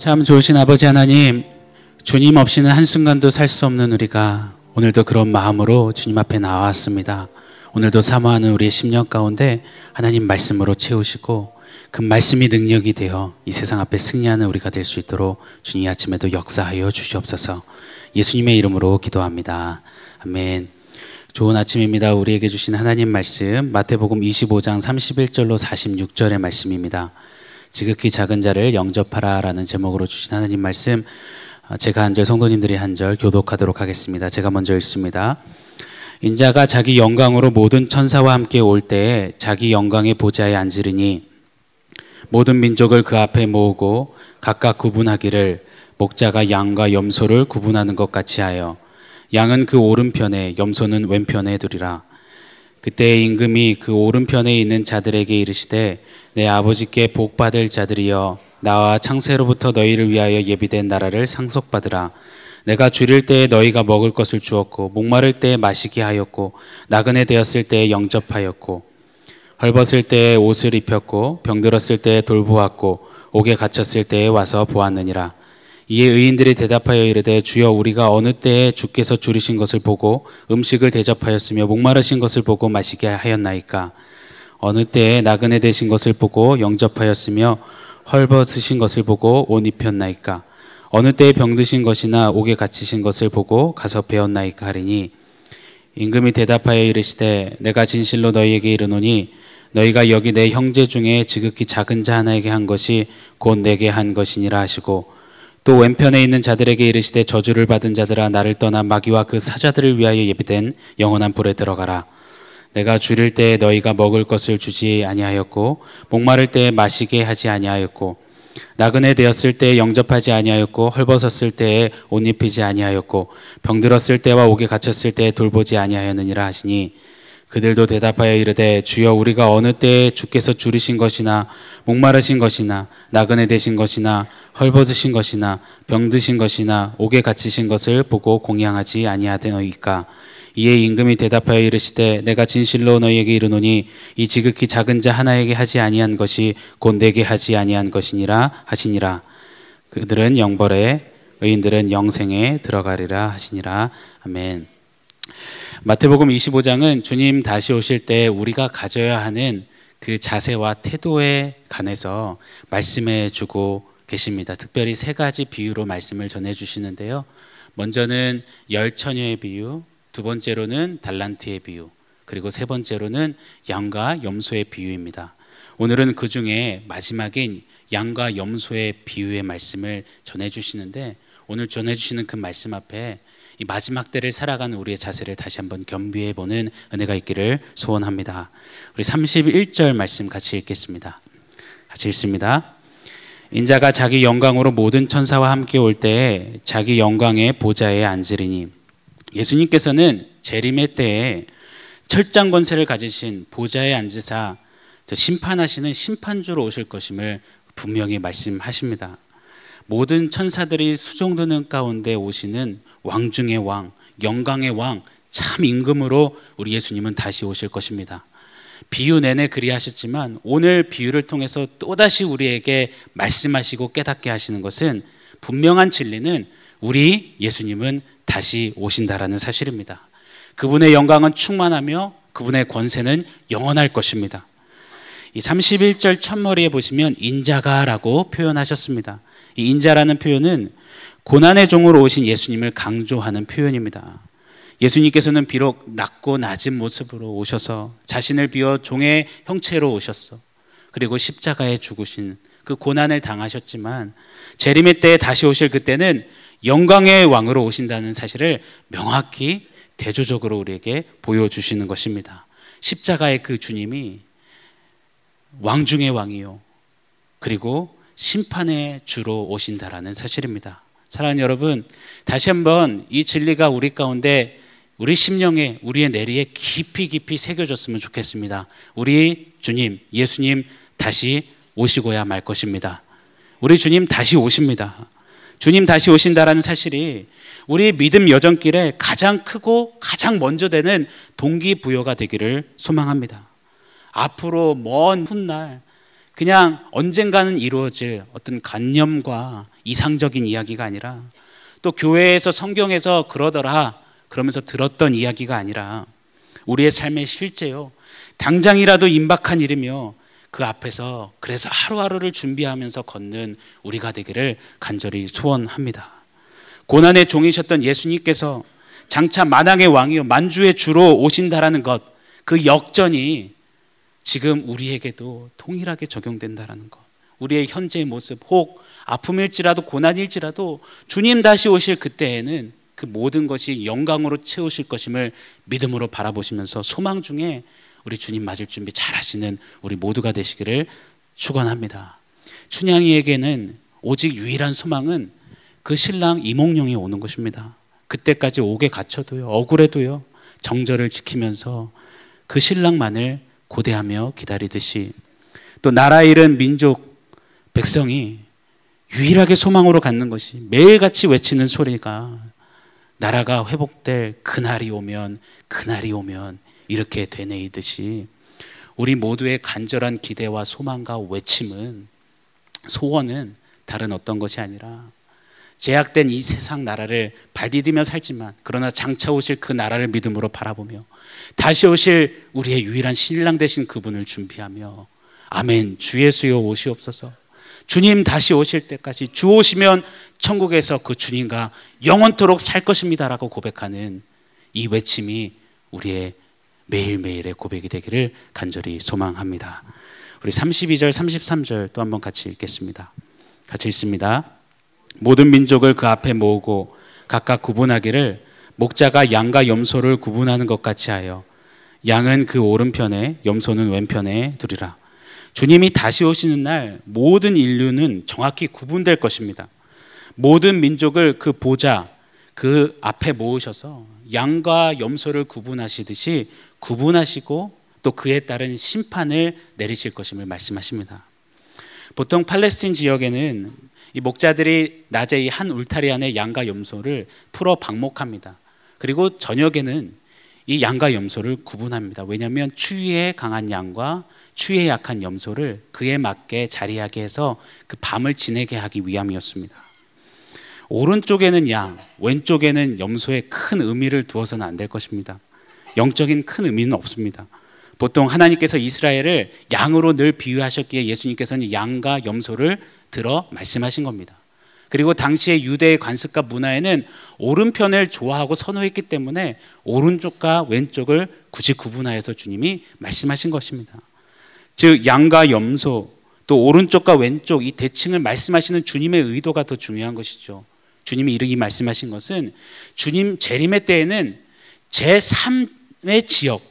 참 좋으신 아버지 하나님, 주님 없이는 한순간도 살 수 없는 우리가 오늘도 그런 마음으로 주님 앞에 나왔습니다. 오늘도 사모하는 우리의 심령 가운데 하나님 말씀으로 채우시고 그 말씀이 능력이 되어 이 세상 앞에 승리하는 우리가 될 수 있도록 주님 아침에도 역사하여 주시옵소서 예수님의 이름으로 기도합니다. 아멘. 좋은 아침입니다. 우리에게 주신 하나님 말씀 마태복음 25장 31절로 46절의 말씀입니다. 지극히 작은 자를 영접하라라는 제목으로 주신 하나님 말씀 어, 제가 한 절 성도님들이 한 절 교독하도록 하겠습니다. 제가 먼저 읽습니다. 인자가 자기 영광으로 모든 천사와 함께 올 때에 자기 영광의 보좌에 앉으리니 모든 민족을 그 앞에 모으고 각각 구분하기를 목자가 양과 염소를 구분하는 것 같이 하여 양은 그 오른편에 염소는 왼편에 두리라 그때 임금이 그 오른편에 있는 자들에게 이르시되 내 아버지께 복 받을 자들이여 나와 창세로부터 너희를 위하여 예비된 나라를 상속받으라. 내가 줄일 때에 너희가 먹을 것을 주었고 목마를 때에 마시게 하였고 나그네 되었을 때에 영접하였고 헐벗을 때에 옷을 입혔고 병들었을 때에 돌보았고 옥에 갇혔을 때에 와서 보았느니라 이에 의인들이 대답하여 이르되 주여 우리가 어느 때에 주께서 줄이신 것을 보고 음식을 대접하였으며 목마르신 것을 보고 마시게 하였나이까? 어느 때에 나그네 되신 것을 보고 영접하였으며 헐벗으신 것을 보고 옷 입혔나이까? 어느 때에 병드신 것이나 옥에 갇히신 것을 보고 가서 배웠나이까 하리니? 임금이 대답하여 이르시되 내가 진실로 너희에게 이르노니 너희가 여기 내 형제 중에 지극히 작은 자 하나에게 한 것이 곧 내게 한 것이니라 하시고 또 왼편에 있는 자들에게 이르시되 저주를 받은 자들아 나를 떠나 마귀와 그 사자들을 위하여 예비된 영원한 불에 들어가라. 내가 줄일 때에 너희가 먹을 것을 주지 아니하였고 목마를 때에 마시게 하지 아니하였고 나그네 되었을 때에 영접하지 아니하였고 헐벗었을 때에 옷 입히지 아니하였고 병들었을 때와 옥에 갇혔을 때에 돌보지 아니하였느니라 하시니 그들도 대답하여 이르되 주여 우리가 어느 때에 주께서 줄이신 것이나 목마르신 것이나 나그네 되신 것이나 헐벗으신 것이나 병드신 것이나 옥에 갇히신 것을 보고 공양하지 아니하되노이까? 이에 임금이 대답하여 이르시되 내가 진실로 너희에게 이르노니 이 지극히 작은 자 하나에게 하지 아니한 것이 곧 내게 하지 아니한 것이니라 하시니라. 그들은 영벌에 의인들은 영생에 들어가리라 하시니라. 아멘. 마태복음 25장은 주님 다시 오실 때 우리가 가져야 하는 그 자세와 태도에 관해서 말씀해 주고 계십니다. 특별히 세 가지 비유로 말씀을 전해 주시는데요. 먼저는 열 처녀의 비유, 두 번째로는 달란트의 비유, 그리고 세 번째로는 양과 염소의 비유입니다. 오늘은 그 중에 마지막인 양과 염소의 비유의 말씀을 전해 주시는데 오늘 전해 주시는 그 말씀 앞에 이 마지막 때를 살아가는 우리의 자세를 다시 한번 겸비해 보는 은혜가 있기를 소원합니다. 우리 31절 말씀 같이 읽겠습니다. 같이 읽습니다. 인자가 자기 영광으로 모든 천사와 함께 올 때에 자기 영광의 보좌에 앉으리니 예수님께서는 재림의 때에 철장 권세를 가지신 보좌에 앉으사 심판하시는 심판주로 오실 것임을 분명히 말씀하십니다. 모든 천사들이 수종드는 가운데 오시는 왕 중의 왕, 영광의 왕, 참 임금으로 우리 예수님은 다시 오실 것입니다. 비유 내내 그리하셨지만 오늘 비유를 통해서 또다시 우리에게 말씀하시고 깨닫게 하시는 것은 분명한 진리는 우리 예수님은 다시 오신다라는 사실입니다. 그분의 영광은 충만하며 그분의 권세는 영원할 것입니다. 이 31절 첫머리에 보시면 인자가라고 표현하셨습니다. 이 인자라는 표현은 고난의 종으로 오신 예수님을 강조하는 표현입니다. 예수님께서는 비록 낮고 낮은 모습으로 오셔서 자신을 비워 종의 형체로 오셨어. 그리고 십자가에 죽으신 그 고난을 당하셨지만 재림의 때에 다시 오실 그때는 영광의 왕으로 오신다는 사실을 명확히 대조적으로 우리에게 보여주시는 것입니다. 십자가의 그 주님이 왕 중의 왕이요. 그리고 심판의 주로 오신다라는 사실입니다. 사랑하는 여러분, 다시 한번 이 진리가 우리 가운데 우리 심령에 우리의 내리에 깊이 깊이 새겨졌으면 좋겠습니다. 우리 주님, 예수님 다시 오시고야 말 것입니다. 우리 주님 다시 오십니다. 주님 다시 오신다라는 사실이 우리 믿음 여정길에 가장 크고 가장 먼저 되는 동기부여가 되기를 소망합니다. 앞으로 먼 훗날 그냥 언젠가는 이루어질 어떤 관념과 이상적인 이야기가 아니라 또 교회에서 성경에서 그러더라 그러면서 들었던 이야기가 아니라 우리의 삶의 실제요. 당장이라도 임박한 일이며 그 앞에서 그래서 하루하루를 준비하면서 걷는 우리가 되기를 간절히 소원합니다. 고난의 종이셨던 예수님께서 장차 만왕의 왕이요 만주의 주로 오신다라는 것, 그 역전이 지금 우리에게도 동일하게 적용된다라는 것. 우리의 현재의 모습, 혹 아픔일지라도 고난일지라도 주님 다시 오실 그때에는 그 모든 것이 영광으로 채우실 것임을 믿음으로 바라보시면서 소망 중에 우리 주님 맞을 준비 잘 하시는 우리 모두가 되시기를 축원합니다. 춘향이에게는 오직 유일한 소망은 그 신랑 이몽룡이 오는 것입니다. 그때까지 옥에 갇혀도요, 억울해도요, 정절을 지키면서 그 신랑만을 고대하며 기다리듯이 또 나라 잃은 민족 백성이 유일하게 소망으로 갖는 것이 매일같이 외치는 소리가 나라가 회복될 그날이 오면 그날이 오면 이렇게 되뇌이듯이 우리 모두의 간절한 기대와 소망과 외침은 소원은 다른 어떤 것이 아니라 제약된 이 세상 나라를 발디디며 살지만 그러나 장차 오실 그 나라를 믿음으로 바라보며 다시 오실 우리의 유일한 신랑 되신 그분을 준비하며 아멘 주 예수여 오시옵소서 주님 다시 오실 때까지 주 오시면 천국에서 그 주님과 영원토록 살 것입니다라고 고백하는 이 외침이 우리의 매일매일의 고백이 되기를 간절히 소망합니다. 우리 32절, 33절 또 한번 같이 읽겠습니다. 같이 읽습니다. 모든 민족을 그 앞에 모으고 각각 구분하기를 목자가 양과 염소를 구분하는 것 같이 하여 양은 그 오른편에 염소는 왼편에 두리라. 주님이 다시 오시는 날 모든 인류는 정확히 구분될 것입니다. 모든 민족을 그 보좌 그 앞에 모으셔서 양과 염소를 구분하시듯이 구분하시고 또 그에 따른 심판을 내리실 것임을 말씀하십니다. 보통 팔레스틴 지역에는 이 목자들이 낮에 이 한 울타리 안에 양과 염소를 풀어 방목합니다. 그리고 저녁에는 이 양과 염소를 구분합니다. 왜냐하면 추위에 강한 양과 추위에 약한 염소를 그에 맞게 자리하게 해서 그 밤을 지내게 하기 위함이었습니다. 오른쪽에는 양, 왼쪽에는 염소에 큰 의미를 두어서는 안 될 것입니다. 영적인 큰 의미는 없습니다. 보통 하나님께서 이스라엘을 양으로 늘 비유하셨기에 예수님께서는 양과 염소를 들어 말씀하신 겁니다. 그리고 당시의 유대의 관습과 문화에는 오른편을 좋아하고 선호했기 때문에 오른쪽과 왼쪽을 굳이 구분하여서 주님이 말씀하신 것입니다. 즉 양과 염소 또 오른쪽과 왼쪽 이 대칭을 말씀하시는 주님의 의도가 더 중요한 것이죠. 주님이 이르기 말씀하신 것은 주님 재림의 때에는 제3의 지역,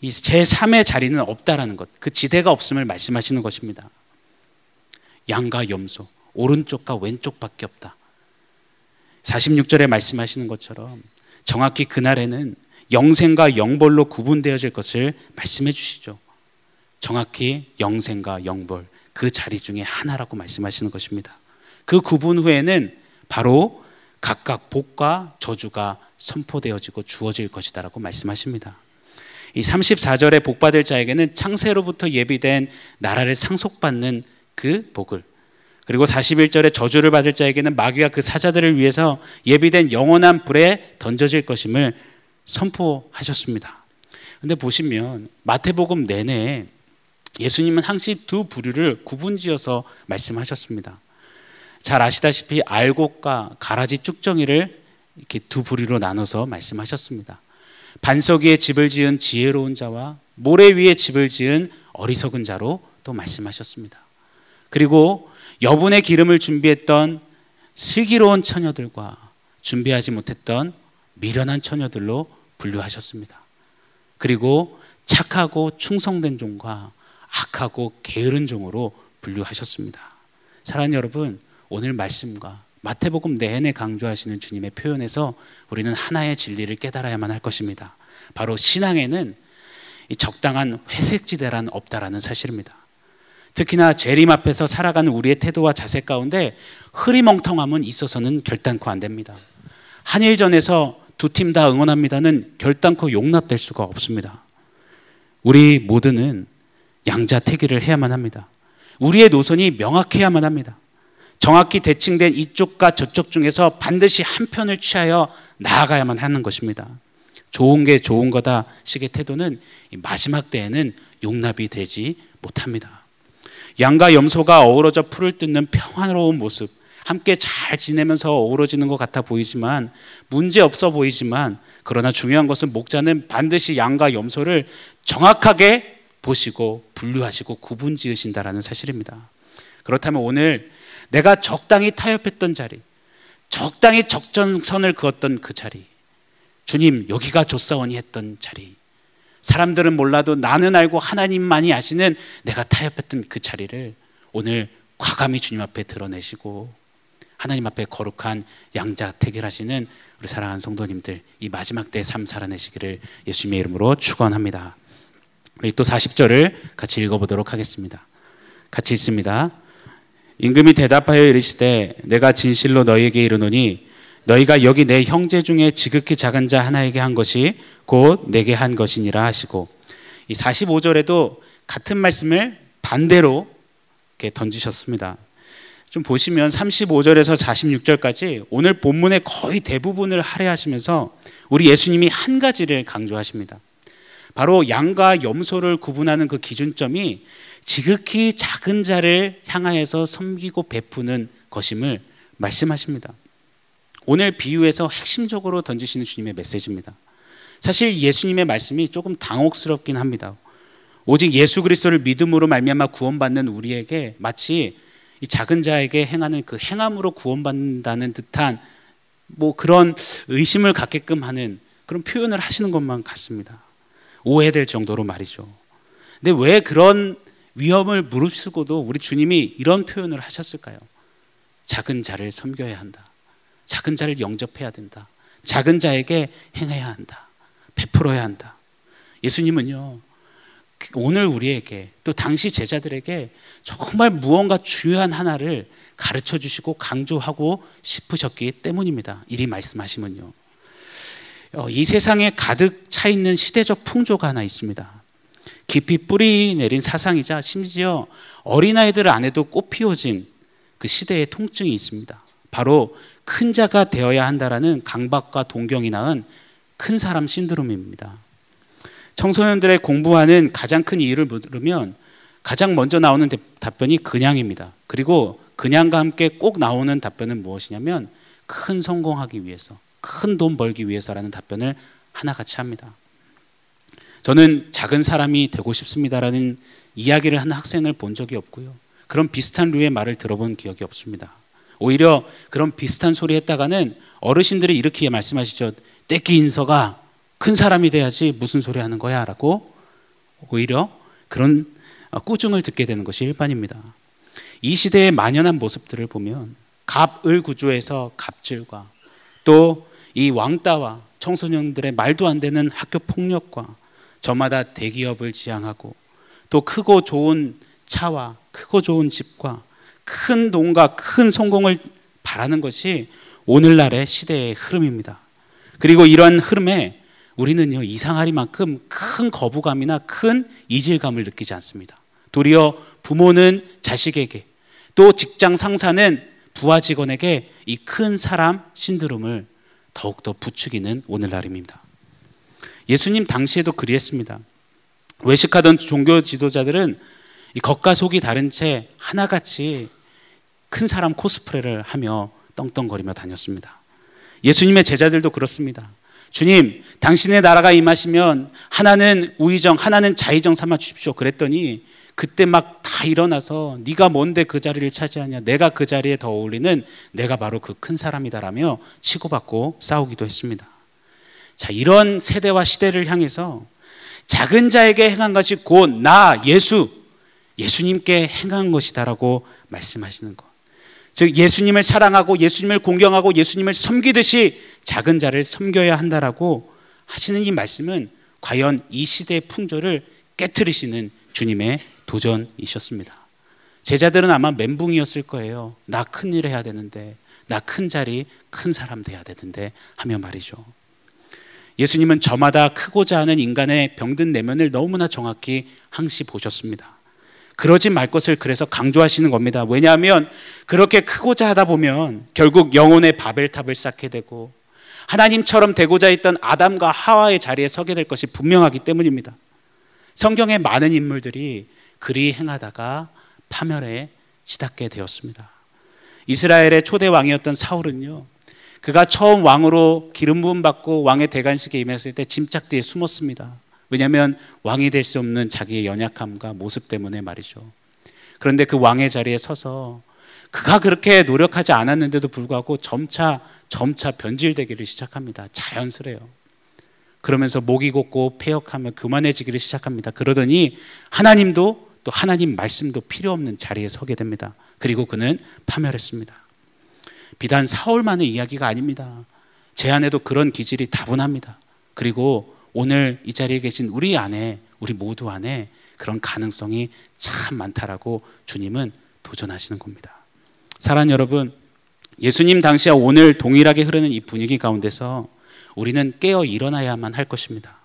이 제3의 자리는 없다라는 것, 그 지대가 없음을 말씀하시는 것입니다. 양과 염소, 오른쪽과 왼쪽밖에 없다. 46절에 말씀하시는 것처럼 정확히 그날에는 영생과 영벌로 구분되어질 것을 말씀해 주시죠. 정확히 영생과 영벌 그 자리 중에 하나라고 말씀하시는 것입니다. 그 구분 후에는 바로 각각 복과 저주가 선포되어지고 주어질 것이다라고 말씀하십니다. 이 34절에 복 받을 자에게는 창세로부터 예비된 나라를 상속받는 그 복을 그리고 41절에 저주를 받을 자에게는 마귀와 그 사자들을 위해서 예비된 영원한 불에 던져질 것임을 선포하셨습니다. 근데 보시면 마태복음 내내 예수님은 항상 두 부류를 구분지어서 말씀하셨습니다. 잘 아시다시피 알곡과 가라지 쭉정이를 이렇게 두 부류로 나눠서 말씀하셨습니다. 반석 위에 집을 지은 지혜로운 자와 모래 위에 집을 지은 어리석은 자로 또 말씀하셨습니다. 그리고 여분의 기름을 준비했던 슬기로운 처녀들과 준비하지 못했던 미련한 처녀들로 분류하셨습니다. 그리고 착하고 충성된 종과 악하고 게으른 종으로 분류하셨습니다. 사랑하는 여러분, 오늘 말씀과 마태복음 내내 강조하시는 주님의 표현에서 우리는 하나의 진리를 깨달아야만 할 것입니다. 바로 신앙에는 적당한 회색지대란 없다라는 사실입니다. 특히나 재림 앞에서 살아가는 우리의 태도와 자세 가운데 흐리멍텅함은 있어서는 결단코 안 됩니다. 한일전에서 두 팀 다 응원합니다는 결단코 용납될 수가 없습니다. 우리 모두는 양자태기를 해야만 합니다. 우리의 노선이 명확해야만 합니다. 정확히 대칭된 이쪽과 저쪽 중에서 반드시 한 편을 취하여 나아가야만 하는 것입니다. 좋은 게 좋은 거다 식의 태도는 마지막 때에는 용납이 되지 못합니다. 양과 염소가 어우러져 풀을 뜯는 평화로운 모습, 함께 잘 지내면서 어우러지는 것 같아 보이지만 문제 없어 보이지만 그러나 중요한 것은 목자는 반드시 양과 염소를 정확하게 보시고 분류하시고 구분 지으신다라는 사실입니다. 그렇다면 오늘 내가 적당히 타협했던 자리, 적당히 적정선을 그었던 그 자리, 주님 여기가 조사원이 했던 자리, 사람들은 몰라도 나는 알고 하나님만이 아시는 내가 타협했던 그 자리를 오늘 과감히 주님 앞에 드러내시고 하나님 앞에 거룩한 양자 태결하시는 우리 사랑하는 성도님들 이 마지막 때삶 살아내시기를 예수님의 이름으로 축원합니다. 우리 또 40절을 같이 읽어보도록 하겠습니다. 같이 읽습니다. 임금이 대답하여 이르시되 내가 진실로 너희에게 이르노니 너희가 여기 내 형제 중에 지극히 작은 자 하나에게 한 것이 곧 내게 한 것이니라 하시고 이 45절에도 같은 말씀을 반대로 이렇게 던지셨습니다. 좀 보시면 35절에서 46절까지 오늘 본문의 거의 대부분을 할애하시면서 우리 예수님이 한 가지를 강조하십니다. 바로 양과 염소를 구분하는 그 기준점이 지극히 작은 자를 향하여서 섬기고 베푸는 것임을 말씀하십니다. 오늘 비유에서 핵심적으로 던지시는 주님의 메시지입니다. 사실 예수님의 말씀이 조금 당혹스럽긴 합니다. 오직 예수 그리스도를 믿음으로 말미암아 구원받는 우리에게 마치 이 작은 자에게 행하는 그 행함으로 구원받는다는 듯한 뭐 그런 의심을 갖게끔 하는 그런 표현을 하시는 것만 같습니다. 오해될 정도로 말이죠. 근데 왜 그런 위험을 무릅쓰고도 우리 주님이 이런 표현을 하셨을까요? 작은 자를 섬겨야 한다. 작은 자를 영접해야 된다. 작은 자에게 행해야 한다. 베풀어야 한다. 예수님은요, 오늘 우리에게 또 당시 제자들에게 정말 무언가 중요한 하나를 가르쳐 주시고 강조하고 싶으셨기 때문입니다. 이리 말씀하시면요. 어, 이 세상에 가득 차 있는 시대적 풍조가 하나 있습니다. 깊이 뿌리 내린 사상이자 심지어 어린아이들 안에도 꽃 피워진 그 시대의 통증이 있습니다. 바로 큰 자가 되어야 한다라는 강박과 동경이 낳은 큰 사람 신드롬입니다. 청소년들의 공부하는 가장 큰 이유를 물으면 가장 먼저 나오는 답변이 그냥입니다. 그리고 그냥과 함께 꼭 나오는 답변은 무엇이냐면 큰 성공하기 위해서, 큰 돈 벌기 위해서라는 답변을 하나같이 합니다. 저는 작은 사람이 되고 싶습니다라는 이야기를 하는 학생을 본 적이 없고요. 그런 비슷한 류의 말을 들어본 기억이 없습니다. 오히려 그런 비슷한 소리 했다가는 어르신들이 이렇게 말씀하시죠. 떼끼 인서가 큰 사람이 돼야지 무슨 소리 하는 거야 라고 오히려 그런 꾸중을 듣게 되는 것이 일반입니다. 이 시대의 만연한 모습들을 보면 갑을 구조에서 갑질과 또 이 왕따와 청소년들의 말도 안 되는 학교 폭력과 저마다 대기업을 지향하고 또 크고 좋은 차와 크고 좋은 집과 큰 돈과 큰 성공을 바라는 것이 오늘날의 시대의 흐름입니다. 그리고 이러한 흐름에 우리는요, 이상하리만큼 큰 거부감이나 큰 이질감을 느끼지 않습니다. 도리어 부모는 자식에게 또 직장 상사는 부하 직원에게 이 큰 사람 신드롬을 더욱더 부추기는 오늘날입니다. 예수님 당시에도 그리했습니다. 외식하던 종교 지도자들은 이 겉과 속이 다른 채 하나같이 큰 사람 코스프레를 하며 떵떵거리며 다녔습니다. 예수님의 제자들도 그렇습니다. 주님, 당신의 나라가 임하시면 하나는 우의정, 하나는 자의정 삼아 주십시오. 그랬더니 그때 막 다 일어나서 네가 뭔데 그 자리를 차지하냐? 내가 그 자리에 더 어울리는 내가 바로 그 큰 사람이다라며 치고받고 싸우기도 했습니다. 자, 이런 세대와 시대를 향해서 작은 자에게 행한 것이 곧 나 예수 예수님께 행한 것이다라고 말씀하시는 것. 즉 예수님을 사랑하고 예수님을 공경하고 예수님을 섬기듯이 작은 자를 섬겨야 한다라고 하시는 이 말씀은 과연 이 시대의 풍조를 깨뜨리시는 주님의 도전이셨습니다. 제자들은 아마 멘붕이었을 거예요. 나 큰 일 해야 되는데, 나 큰 자리, 큰 사람 돼야 되는데 하며 말이죠. 예수님은 저마다 크고자 하는 인간의 병든 내면을 너무나 정확히 항시 보셨습니다. 그러지 말 것을 그래서 강조하시는 겁니다. 왜냐하면 그렇게 크고자 하다 보면 결국 영혼의 바벨탑을 쌓게 되고 하나님처럼 되고자 했던 아담과 하와의 자리에 서게 될 것이 분명하기 때문입니다. 성경의 많은 인물들이 그리 행하다가 파멸에 치닫게 되었습니다. 이스라엘의 초대 왕이었던 사울은요. 그가 처음 왕으로 기름 부음 받고 왕의 대관식에 임했을 때 짐짝 뒤에 숨었습니다. 왜냐하면 왕이 될 수 없는 자기의 연약함과 모습 때문에 말이죠. 그런데 그 왕의 자리에 서서 그가 그렇게 노력하지 않았는데도 불구하고 점차 점차 변질되기를 시작합니다. 자연스레요. 그러면서 목이 곧고 폐역하며 교만해지기를 시작합니다. 그러더니 하나님도 또 하나님 말씀도 필요 없는 자리에 서게 됩니다. 그리고 그는 파멸했습니다. 비단 사울만의 이야기가 아닙니다. 제 안에도 그런 기질이 다분합니다. 그리고 오늘 이 자리에 계신 우리 안에 우리 모두 안에 그런 가능성이 참 많다라고 주님은 도전하시는 겁니다. 사랑 여러분, 예수님 당시와 오늘 동일하게 흐르는 이 분위기 가운데서 우리는 깨어 일어나야만 할 것입니다.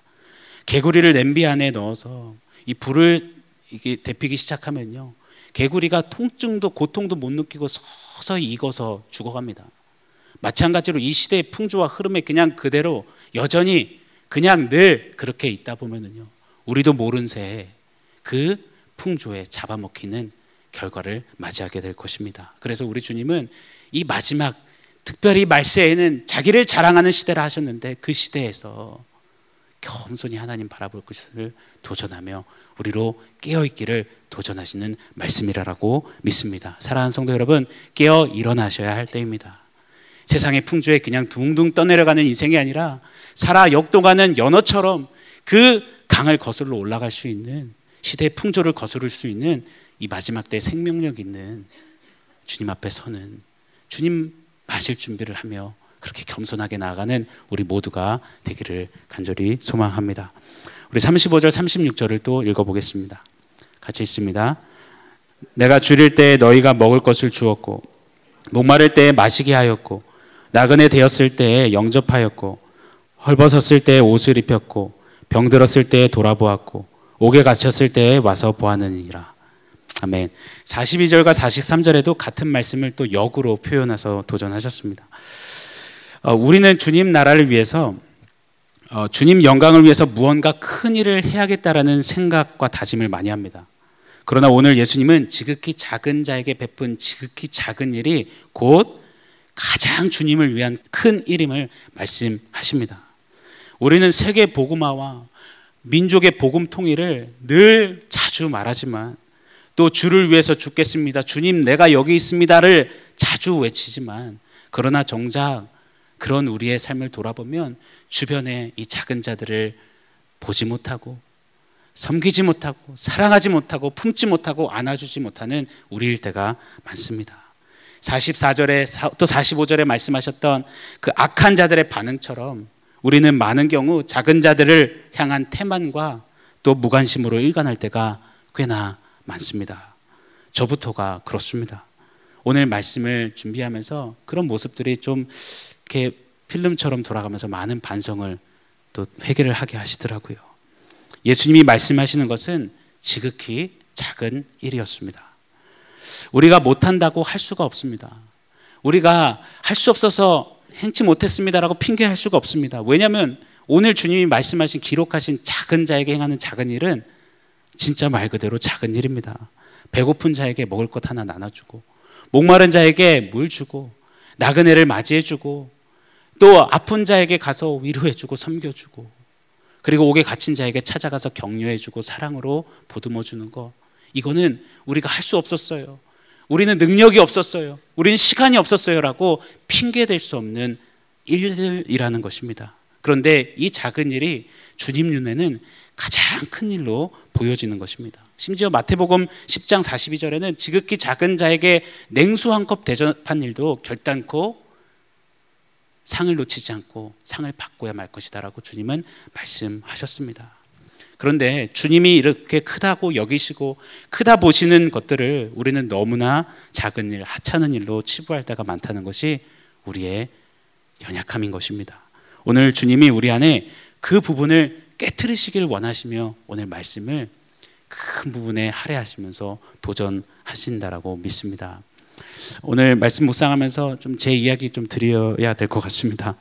개구리를 냄비 안에 넣어서 이 불을 이게 데피기 시작하면요. 개구리가 통증도 고통도 못 느끼고 서서히 익어서 죽어갑니다. 마찬가지로 이 시대의 풍조와 흐름에 그냥 그대로 여전히 그냥 늘 그렇게 있다 보면은요. 우리도 모른 새에 그 풍조에 잡아먹히는 결과를 맞이하게 될 것입니다. 그래서 우리 주님은 이 마지막 특별히 말세에는 자기를 자랑하는 시대라 하셨는데 그 시대에서 겸손히 하나님 바라볼 것을 도전하며 우리로 깨어 있기를 도전하시는 말씀이라고 믿습니다. 사랑하는 성도 여러분, 깨어 일어나셔야 할 때입니다. 세상의 풍조에 그냥 둥둥 떠내려가는 인생이 아니라 살아 역동하는 연어처럼 그 강을 거슬러 올라갈 수 있는 시대의 풍조를 거스를 수 있는 이 마지막 때 생명력 있는 주님 앞에 서는 주님 마실 준비를 하며 그렇게 겸손하게 나아가는 우리 모두가 되기를 간절히 소망합니다. 우리 35절 36절을 또 읽어보겠습니다. 같이 있습니다. 내가 줄일 때 너희가 먹을 것을 주었고 목마를 때 마시게 하였고 나그네 되었을 때 영접하였고 헐벗었을 때 옷을 입혔고 병들었을 때 돌아보았고 옥에 갇혔을 때 와서 보았느니라. 아멘. 42절과 43절에도 같은 말씀을 또 역으로 표현해서 도전하셨습니다. 어, 우리는 주님 나라를 위해서 어, 주님 영광을 위해서 무언가 큰 일을 해야겠다라는 생각과 다짐을 많이 합니다. 그러나 오늘 예수님은 지극히 작은 자에게 베푼 지극히 작은 일이 곧 가장 주님을 위한 큰 일임을 말씀하십니다. 우리는 세계 복음화와 민족의 복음 통일을 늘 자주 말하지만 또 주를 위해서 죽겠습니다. 주님, 내가 여기 있습니다를 자주 외치지만 그러나 정작 그런 우리의 삶을 돌아보면 주변에 이 작은 자들을 보지 못하고 섬기지 못하고 사랑하지 못하고 품지 못하고 안아주지 못하는 우리일 때가 많습니다. 44절에 또 45절에 말씀하셨던 그 악한 자들의 반응처럼 우리는 많은 경우 작은 자들을 향한 태만과 또 무관심으로 일관할 때가 꽤나 많습니다. 저부터가 그렇습니다. 오늘 말씀을 준비하면서 그런 모습들이 좀 이렇게 필름처럼 돌아가면서 많은 반성을 또 회개를 하게 하시더라고요. 예수님이 말씀하시는 것은 지극히 작은 일이었습니다. 우리가 못한다고 할 수가 없습니다. 우리가 할 수 없어서 행치 못했습니다라고 핑계할 수가 없습니다. 왜냐하면 오늘 주님이 말씀하신 기록하신 작은 자에게 행하는 작은 일은 진짜 말 그대로 작은 일입니다. 배고픈 자에게 먹을 것 하나 나눠주고, 목마른 자에게 물 주고, 나그네를 맞이해주고, 또 아픈 자에게 가서 위로해주고 섬겨주고, 그리고 옥에 갇힌 자에게 찾아가서 격려해주고 사랑으로 보듬어주는 거. 이거는 우리가 할 수 없었어요. 우리는 능력이 없었어요. 우리는 시간이 없었어요라고 핑계댈 수 없는 일들이라는 것입니다. 그런데 이 작은 일이 주님 눈에는 가장 큰 일로 보여지는 것입니다. 심지어 마태복음 10장 42절에는 지극히 작은 자에게 냉수 한 컵 대접한 일도 결단코 상을 놓치지 않고 상을 받고야 말 것이다라고 주님은 말씀하셨습니다. 그런데 주님이 이렇게 크다고 여기시고 크다 보시는 것들을 우리는 너무나 작은 일, 하찮은 일로 치부할 때가 많다는 것이 우리의 연약함인 것입니다. 오늘 주님이 우리 안에 그 부분을 깨뜨리시길 원하시며 오늘 말씀을 큰 부분에 할애하시면서 도전하신다라고 믿습니다. 오늘 말씀 묵상하면서 좀 제 이야기 좀 드려야 될 것 같습니다.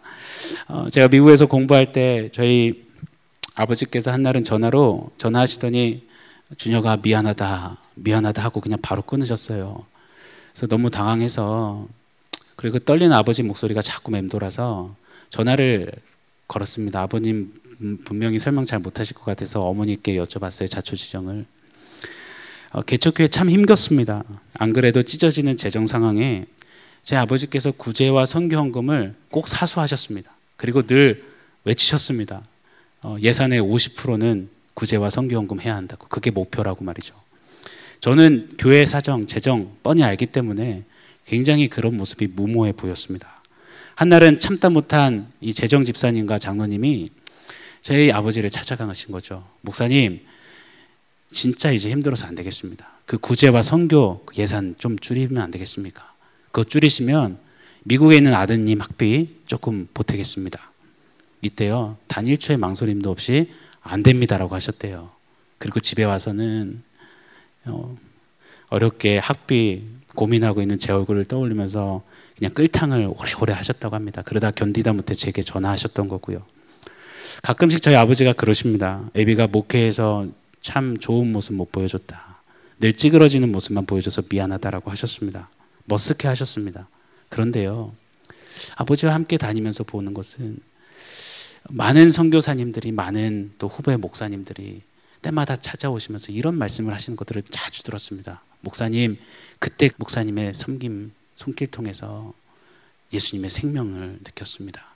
어, 제가 미국에서 공부할 때 저희 아버지께서 한 날은 전화로 전화하시더니 준혁아 미안하다 미안하다 하고 그냥 바로 끊으셨어요. 그래서 너무 당황해서 그리고 떨리는 아버지 목소리가 자꾸 맴돌아서 전화를 걸었습니다. 아버님 분명히 설명 잘 못하실 것 같아서 어머니께 여쭤봤어요 자초지정을. 어, 개척교회 참 힘겹습니다. 안 그래도 찢어지는 재정 상황에 제 아버지께서 구제와 선교헌금을 꼭 사수하셨습니다. 그리고 늘 외치셨습니다. 어, 예산의 50%는 구제와 선교헌금 해야 한다고. 그게 목표라고 말이죠. 저는 교회 사정, 재정 뻔히 알기 때문에 굉장히 그런 모습이 무모해 보였습니다. 한날은 참다 못한 이 재정 집사님과 장로님이 저희 아버지를 찾아가신 거죠. 목사님, 진짜 이제 힘들어서 안 되겠습니다. 그 구제와 선교 그 예산 좀 줄이면 안 되겠습니까? 그거 줄이시면 미국에 있는 아드님 학비 조금 보태겠습니다. 이때요, 단 1초의 망설임도 없이 안 됩니다라고 하셨대요. 그리고 집에 와서는 어, 어렵게 학비 고민하고 있는 제 얼굴을 떠올리면서 그냥 끌탕을 오래오래 하셨다고 합니다. 그러다 견디다 못해 제게 전화하셨던 거고요. 가끔씩 저희 아버지가 그러십니다. 애비가 목회에서 참 좋은 모습 못 보여줬다. 늘 찌그러지는 모습만 보여줘서 미안하다라고 하셨습니다. 머쓱해 하셨습니다. 그런데요, 아버지와 함께 다니면서 보는 것은 많은 선교사님들이 많은 또 후배 목사님들이 때마다 찾아오시면서 이런 말씀을 하시는 것들을 자주 들었습니다. 목사님, 그때 목사님의 섬김 손길 통해서 예수님의 생명을 느꼈습니다.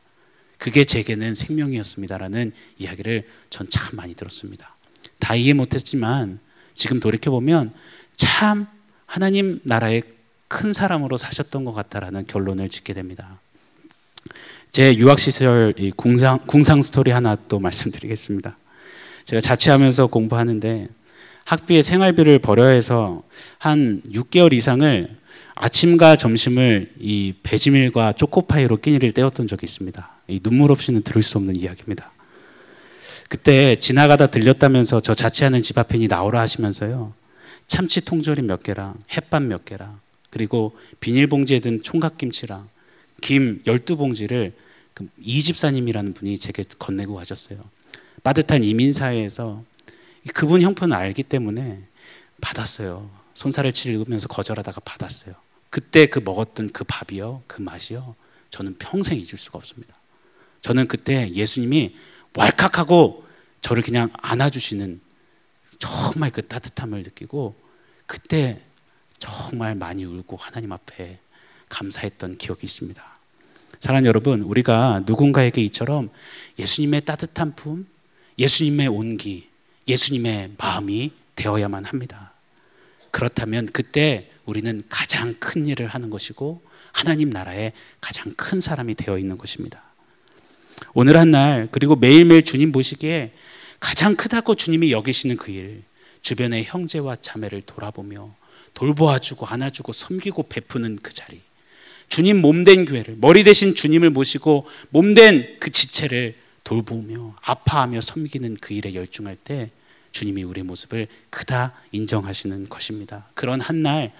그게 제게는 생명이었습니다라는 이야기를 전 참 많이 들었습니다. 다 이해 못했지만 지금 돌이켜 보면 참 하나님 나라의 큰 사람으로 사셨던 것 같다라는 결론을 짓게 됩니다. 제 유학 시절 궁상, 궁상 스토리 하나 또 말씀드리겠습니다. 제가 자취하면서 공부하는데 학비에 생활비를 벌여야 해서 한 6개월 이상을 아침과 점심을 이 배지밀과 초코파이로 끼니를 때웠던 적이 있습니다. 눈물 없이는 들을 수 없는 이야기입니다. 그때 지나가다 들렸다면서 저 자취하는 집 앞에니 나오라 하시면서요. 참치 통조림 몇 개랑 햇밥 몇 개랑 그리고 비닐봉지에 든 총각김치랑 김 12봉지를 그이 집사님이라는 분이 제게 건네고 가셨어요. 빠듯한 이민사회에서 그분 형편을 알기 때문에 받았어요. 손살을 치르면서 거절하다가 받았어요. 그때 그 먹었던 그 밥이요, 그 맛이요, 저는 평생 잊을 수가 없습니다. 저는 그때 예수님이 왈칵하고 저를 그냥 안아주시는 정말 그 따뜻함을 느끼고 그때 정말 많이 울고 하나님 앞에 감사했던 기억이 있습니다. 사랑하는 여러분, 우리가 누군가에게 이처럼 예수님의 따뜻한 품, 예수님의 온기, 예수님의 마음이 되어야만 합니다. 그렇다면 그때 우리는 가장 큰 일을 하는 것이고 하나님 나라의 가장 큰 사람이 되어 있는 것입니다. 오늘 한 날 그리고 매일매일 주님 보시기에 가장 크다고 주님이 여기시는 그 일, 주변의 형제와 자매를 돌아보며 돌보아주고 안아주고 섬기고 베푸는 그 자리. 주님 몸된 교회를 머리 대신 주님을 모시고 몸된 그 지체를 돌보며 아파하며 섬기는 그 일에 열중할 때 주님이 우리의 모습을 크다 인정하시는 것입니다. 그런 한 날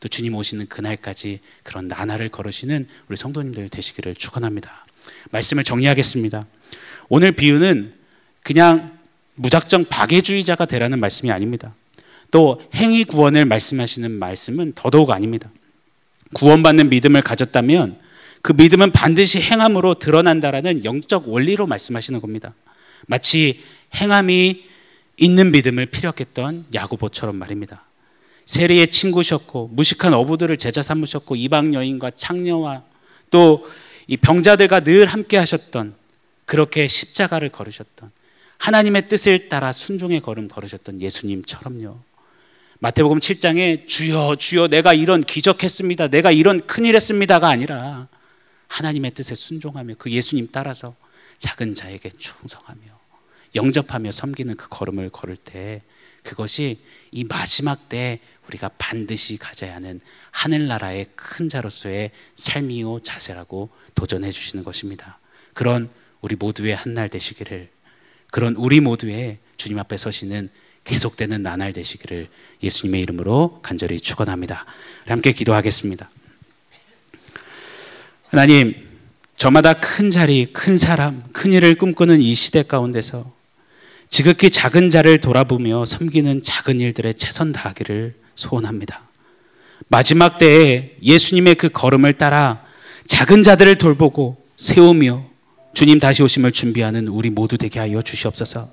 또 주님 오시는 그날까지 그런 나날을 걸으시는 우리 성도님들 되시기를 축원합니다. 말씀을 정리하겠습니다. 오늘 비유는 그냥 무작정 박애주의자가 되라는 말씀이 아닙니다. 또 행위 구원을 말씀하시는 말씀은 더더욱 아닙니다. 구원받는 믿음을 가졌다면 그 믿음은 반드시 행함으로 드러난다라는 영적 원리로 말씀하시는 겁니다. 마치 행함이 있는 믿음을 피력했던 야고보처럼 말입니다. 세리의 친구셨고 무식한 어부들을 제자 삼으셨고 이방 여인과 창녀와 또 이 병자들과 늘 함께 하셨던 그렇게 십자가를 걸으셨던 하나님의 뜻을 따라 순종의 걸음 걸으셨던 예수님처럼요. 마태복음 7장에 주여 주여 내가 이런 기적했습니다. 내가 이런 큰일 했습니다가 아니라 하나님의 뜻에 순종하며 그 예수님 따라서 작은 자에게 충성하며 영접하며 섬기는 그 걸음을 걸을 때 그것이 이 마지막 때 우리가 반드시 가져야 하는 하늘나라의 큰 자로서의 삶이요 자세라고 도전해 주시는 것입니다. 그런 우리 모두의 한 날 되시기를 그런 우리 모두의 주님 앞에 서시는 계속되는 나날 되시기를 예수님의 이름으로 간절히 축원합니다. 함께 기도하겠습니다. 하나님, 저마다 큰 자리, 큰 사람, 큰 일을 꿈꾸는 이 시대 가운데서 지극히 작은 자를 돌아보며 섬기는 작은 일들에 최선 다하기를 소원합니다. 마지막 때에 예수님의 그 걸음을 따라 작은 자들을 돌보고 세우며 주님 다시 오심을 준비하는 우리 모두 되게 하여 주시옵소서.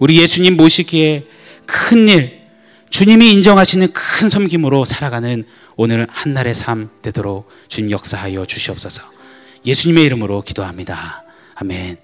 우리 예수님 모시기에 큰 일, 주님이 인정하시는 큰 섬김으로 살아가는 오늘 한날의 삶 되도록 주님 역사하여 주시옵소서. 예수님의 이름으로 기도합니다. 아멘.